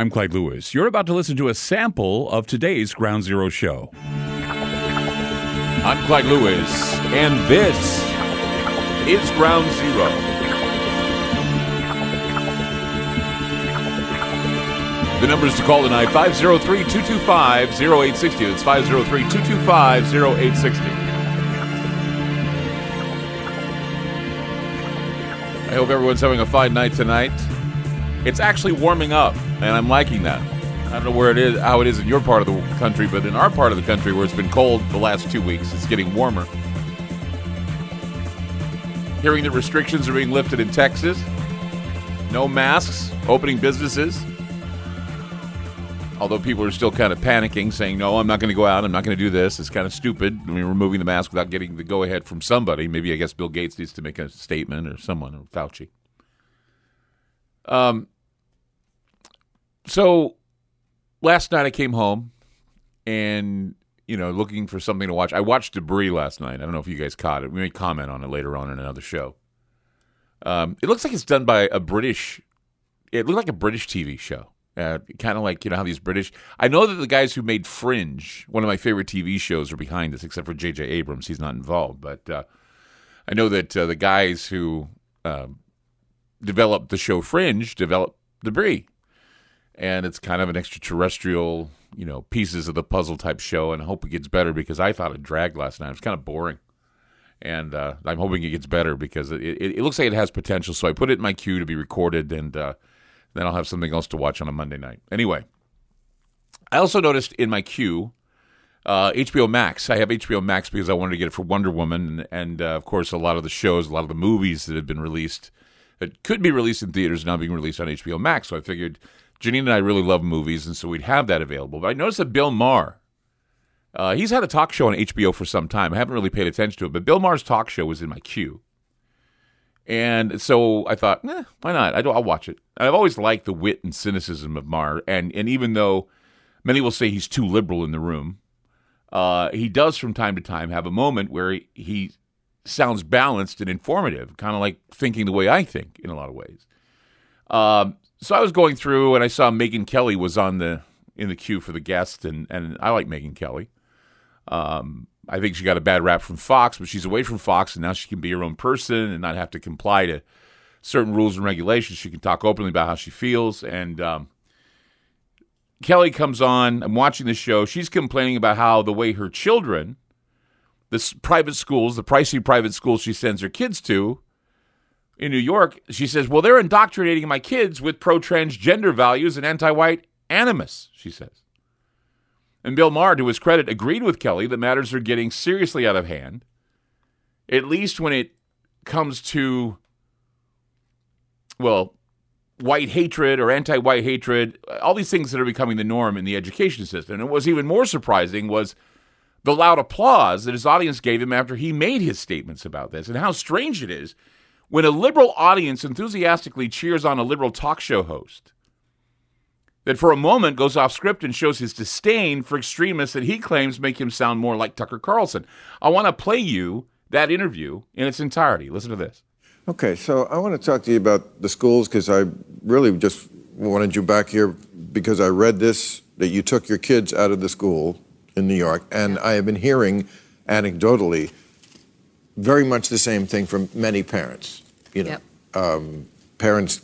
I'm Clyde Lewis. You're about to listen to a sample of today's Ground Zero show. I'm Clyde Lewis, and this is Ground Zero. The numbers to call tonight 503 225 0860. That's 503 225 0860. I hope everyone's having a fine night tonight. It's actually warming up, and I'm liking that. I don't know where it is, how it is in your part of the country, but in our part of the country where it's been cold the last two weeks, it's getting warmer. Hearing that restrictions are being lifted in Texas, no masks, opening businesses. Although people are still kind of panicking, saying, no, I'm not going to go out, I'm not going to do this. It's kind of stupid. I mean, removing the mask without getting the go ahead from somebody. Maybe I guess Bill Gates needs to make a statement or someone, or Fauci. Um, so last night I came home and you know looking for something to watch. I watched Debris last night. I don't know if you guys caught it. We may comment on it later on in another show. Um, it looks like it's done by a British. It looked like a British TV show. Uh, kind of like you know how these British. I know that the guys who made Fringe, one of my favorite TV shows, are behind this. Except for J.J. Abrams, he's not involved. But uh, I know that uh, the guys who um, developed the show Fringe developed Debris, and it's kind of an extraterrestrial, you know, pieces of the puzzle type show. And I hope it gets better because I thought it dragged last night. It was kind of boring, and uh, I'm hoping it gets better because it, it, it, looks like it has potential. So I put it in my queue to be recorded, and uh, then I'll have something else to watch on a Monday night. Anyway, I also noticed in my queue. Uh, HBO Max. I have HBO Max because I wanted to get it for Wonder Woman, and, and uh, of course, a lot of the shows, a lot of the movies that have been released that could be released in theaters now being released on HBO Max. So I figured Janine and I really love movies, and so we'd have that available. But I noticed that Bill Maher, uh, he's had a talk show on HBO for some time. I haven't really paid attention to it, but Bill Maher's talk show was in my queue. And so I thought, eh, why not? I will watch it. I've always liked the wit and cynicism of Maher, and and even though many will say he's too liberal in the room, uh, he does from time to time have a moment where he, he sounds balanced and informative, kind of like thinking the way I think in a lot of ways. Um, so I was going through and I saw Megyn Kelly was on the in the queue for the guest, and and I like Megyn Kelly. Um, I think she got a bad rap from Fox, but she's away from Fox, and now she can be her own person and not have to comply to certain rules and regulations. She can talk openly about how she feels. And um, Kelly comes on. I'm watching the show. She's complaining about how the way her children, the private schools, the pricey private schools she sends her kids to, in New York, she says, Well, they're indoctrinating my kids with pro transgender values and anti white animus, she says. And Bill Maher, to his credit, agreed with Kelly that matters are getting seriously out of hand, at least when it comes to, well, white hatred or anti white hatred, all these things that are becoming the norm in the education system. And what was even more surprising was the loud applause that his audience gave him after he made his statements about this, and how strange it is when a liberal audience enthusiastically cheers on a liberal talk show host that for a moment goes off script and shows his disdain for extremists that he claims make him sound more like Tucker Carlson. I want to play you that interview in its entirety. Listen to this. Okay, so I want to talk to you about the schools because I really just wanted you back here because I read this that you took your kids out of the school in New York, and I have been hearing anecdotally very much the same thing from many parents. You know, Yep. um, parents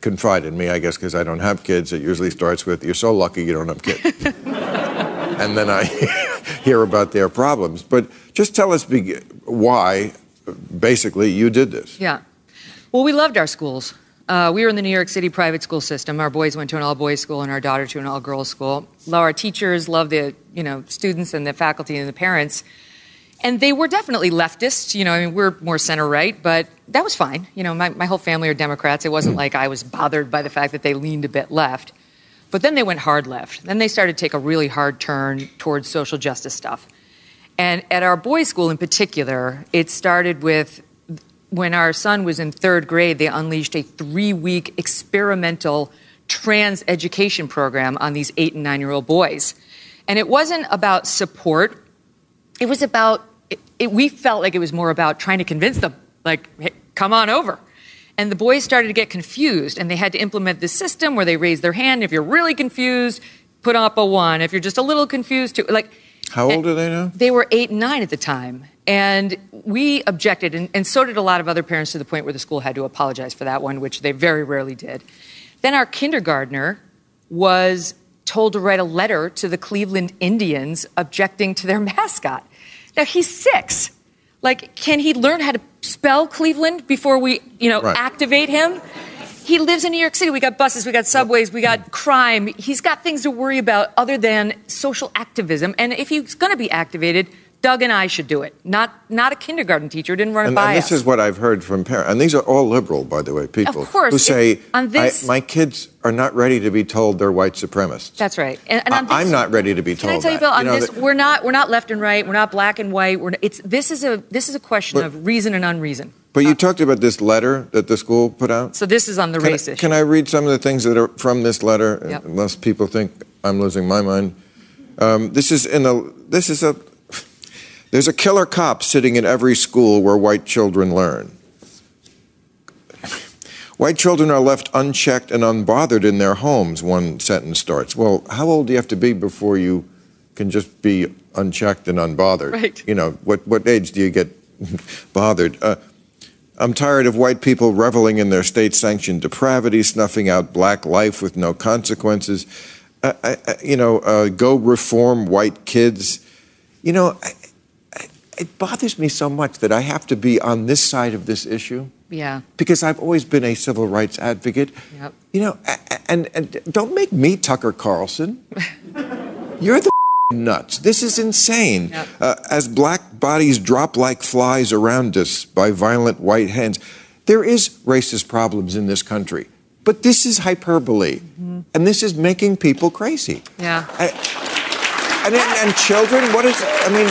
confide in me, I guess, because I don't have kids. It usually starts with, "You're so lucky you don't have kids," and then I hear about their problems. But just tell us why, basically, you did this. Yeah. Well, we loved our schools. Uh, we were in the New York City private school system. Our boys went to an all boys school and our daughter to an all girls school. Love our teachers, love the you know students and the faculty and the parents. And they were definitely leftists. You know, I mean, we're more center right, but that was fine. You know, my, my whole family are Democrats. It wasn't mm. like I was bothered by the fact that they leaned a bit left. But then they went hard left. Then they started to take a really hard turn towards social justice stuff. And at our boys' school in particular, it started with when our son was in third grade, they unleashed a three week experimental trans education program on these eight and nine year old boys. And it wasn't about support, it was about, it, it, we felt like it was more about trying to convince them, like, hey, come on over. And the boys started to get confused, and they had to implement this system where they raise their hand. If you're really confused, put up a one. If you're just a little confused, to like. How old are they now? They were eight and nine at the time. And we objected, and, and so did a lot of other parents to the point where the school had to apologize for that one, which they very rarely did. Then our kindergartner was told to write a letter to the Cleveland Indians objecting to their mascot. Now he's six. Like, can he learn how to spell Cleveland before we, you know, Right. activate him? He lives in New York City. We got buses, we got subways, we got crime. He's got things to worry about other than social activism. And if he's going to be activated, Doug and I should do it. Not not a kindergarten teacher. Didn't run it And, by and this us. is what I've heard from parents, and these are all liberal, by the way, people of course, who it- say, on this- I, "My kids are not ready to be told they're white supremacists." That's right. And, and on I- I'm not ready to be told. Can I tell you, that. Bill? You know, this, that- we're not we're not left and right. We're not black and white. We're it's this is a this is a question But- of reason and unreason. But you talked about this letter that the school put out. So this is on the Can, race I, issue. can I read some of the things that are from this letter, Yep. unless people think I'm losing my mind? Um, this is in a. This is a. There's a killer cop sitting in every school where white children learn. White children are left unchecked and unbothered in their homes, one sentence starts. Well, how old do you have to be before you can just be unchecked and unbothered? Right. You know, what, what age do you get bothered? Uh, I'm tired of white people reveling in their state sanctioned depravity, snuffing out black life with no consequences. I, I, I- you know, uh, go reform white kids. You know, I, it bothers me so much that I have to be on this side of this issue yeah. because I've always been a civil rights advocate. Yep. You know, and, and don't make me Tucker Carlson. You're the nuts. This is insane. Yep. Uh, as black bodies drop like flies around us by violent white hands, there is racist problems in this country. But this is hyperbole, and this is making people crazy. Yeah. And, and, and children, what is, I mean,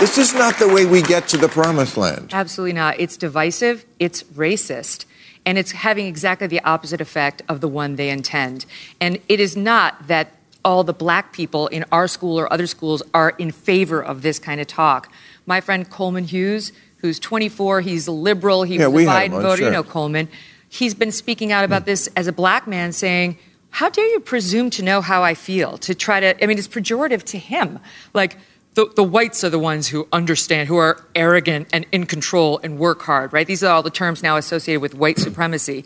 this is not the way we get to the promised land. Absolutely not. It's divisive, it's racist, and it's having exactly the opposite effect of the one they intend. And it is not that all the black people in our school or other schools are in favor of this kind of talk. My friend Coleman Hughes, who's 24, he's a liberal, he Yeah, was a Biden on, voter, you know Coleman. He's been speaking out about hmm. this as a black man, saying, How dare you presume to know how I feel? To try to, I mean, it's pejorative to him. Like, the, the whites are the ones who understand, who are arrogant and in control and work hard, right? These are all the terms now associated with white supremacy.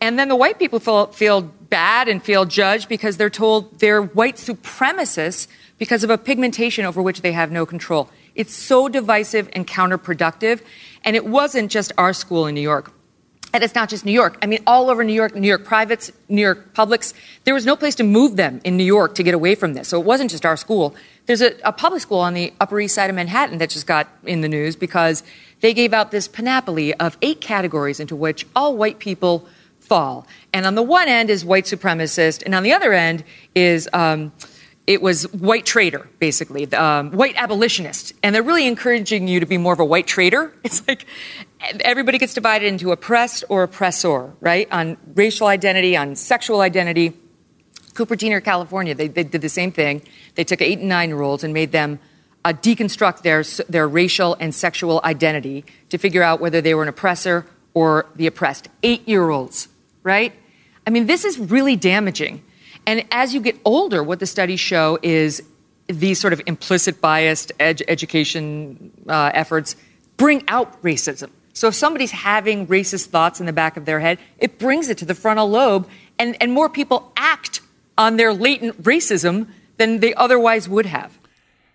And then the white people feel, feel bad and feel judged because they're told they're white supremacists because of a pigmentation over which they have no control. It's so divisive and counterproductive. And it wasn't just our school in New York. And it's not just New York. I mean, all over New York, New York privates, New York publics, there was no place to move them in New York to get away from this. So it wasn't just our school. There's a, a public school on the Upper East Side of Manhattan that just got in the news because they gave out this panoply of eight categories into which all white people fall. And on the one end is white supremacist, and on the other end is um, it was white traitor, basically, um, white abolitionist. And they're really encouraging you to be more of a white traitor. It's like everybody gets divided into oppressed or oppressor, right? On racial identity, on sexual identity. Cupertino, California, they, they did the same thing. They took eight and nine year olds and made them uh, deconstruct their, their racial and sexual identity to figure out whether they were an oppressor or the oppressed. Eight year olds, right? I mean, this is really damaging. And as you get older, what the studies show is these sort of implicit biased ed- education uh, efforts bring out racism. So if somebody's having racist thoughts in the back of their head, it brings it to the frontal lobe, and, and more people act on their latent racism than they otherwise would have.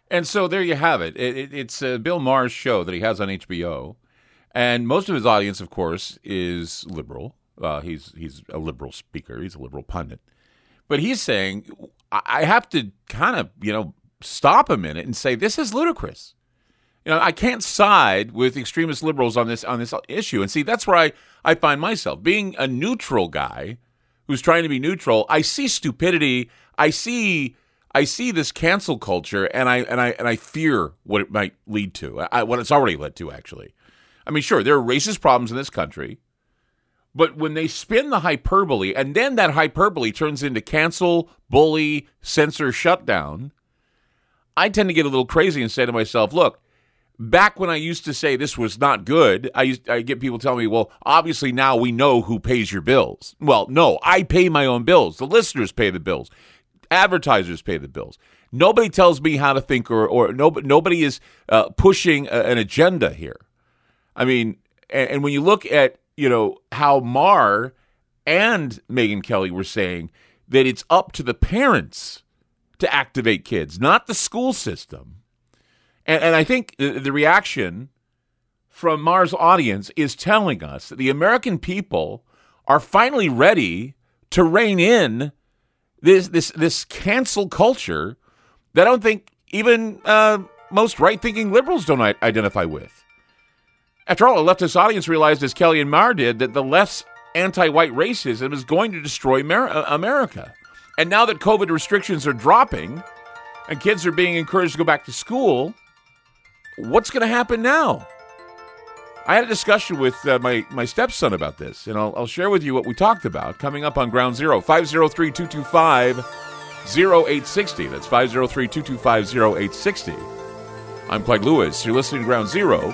And so there you have it. it, it it's uh, Bill Maher's show that he has on HBO, and most of his audience, of course, is liberal. Uh, he's he's a liberal speaker. He's a liberal pundit, but he's saying I have to kind of you know stop a minute and say this is ludicrous. You know, I can't side with extremist liberals on this on this issue. And see, that's where I, I find myself being a neutral guy who's trying to be neutral. I see stupidity. I see I see this cancel culture, and I and I and I fear what it might lead to. I, what it's already led to, actually. I mean, sure, there are racist problems in this country, but when they spin the hyperbole, and then that hyperbole turns into cancel, bully, censor, shutdown, I tend to get a little crazy and say to myself, look. back when I used to say this was not good, I used I get people telling me, "Well, obviously now we know who pays your bills." Well, no, I pay my own bills. The listeners pay the bills. Advertisers pay the bills. Nobody tells me how to think, or or nobody nobody is uh, pushing a, an agenda here. I mean, and, and when you look at you know how Maher and Megyn Kelly were saying that it's up to the parents to activate kids, not the school system. And, and I think the, the reaction from Maher's audience is telling us that the American people are finally ready to rein in this this this cancel culture that I don't think even uh, most right thinking liberals don't identify with. After all, a leftist audience realized, as Kelly and Maher did, that the left's anti white racism is going to destroy uh, America. And now that COVID restrictions are dropping and kids are being encouraged to go back to school, what's going to happen now? I had a discussion with uh, my, my stepson about this, and I'll, I'll share with you what we talked about coming up on Ground Zero. 503 225 0860. That's 503 225 0860. I'm Clyde Lewis. You're listening to Ground Zero,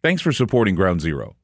Thanks for supporting Ground Zero.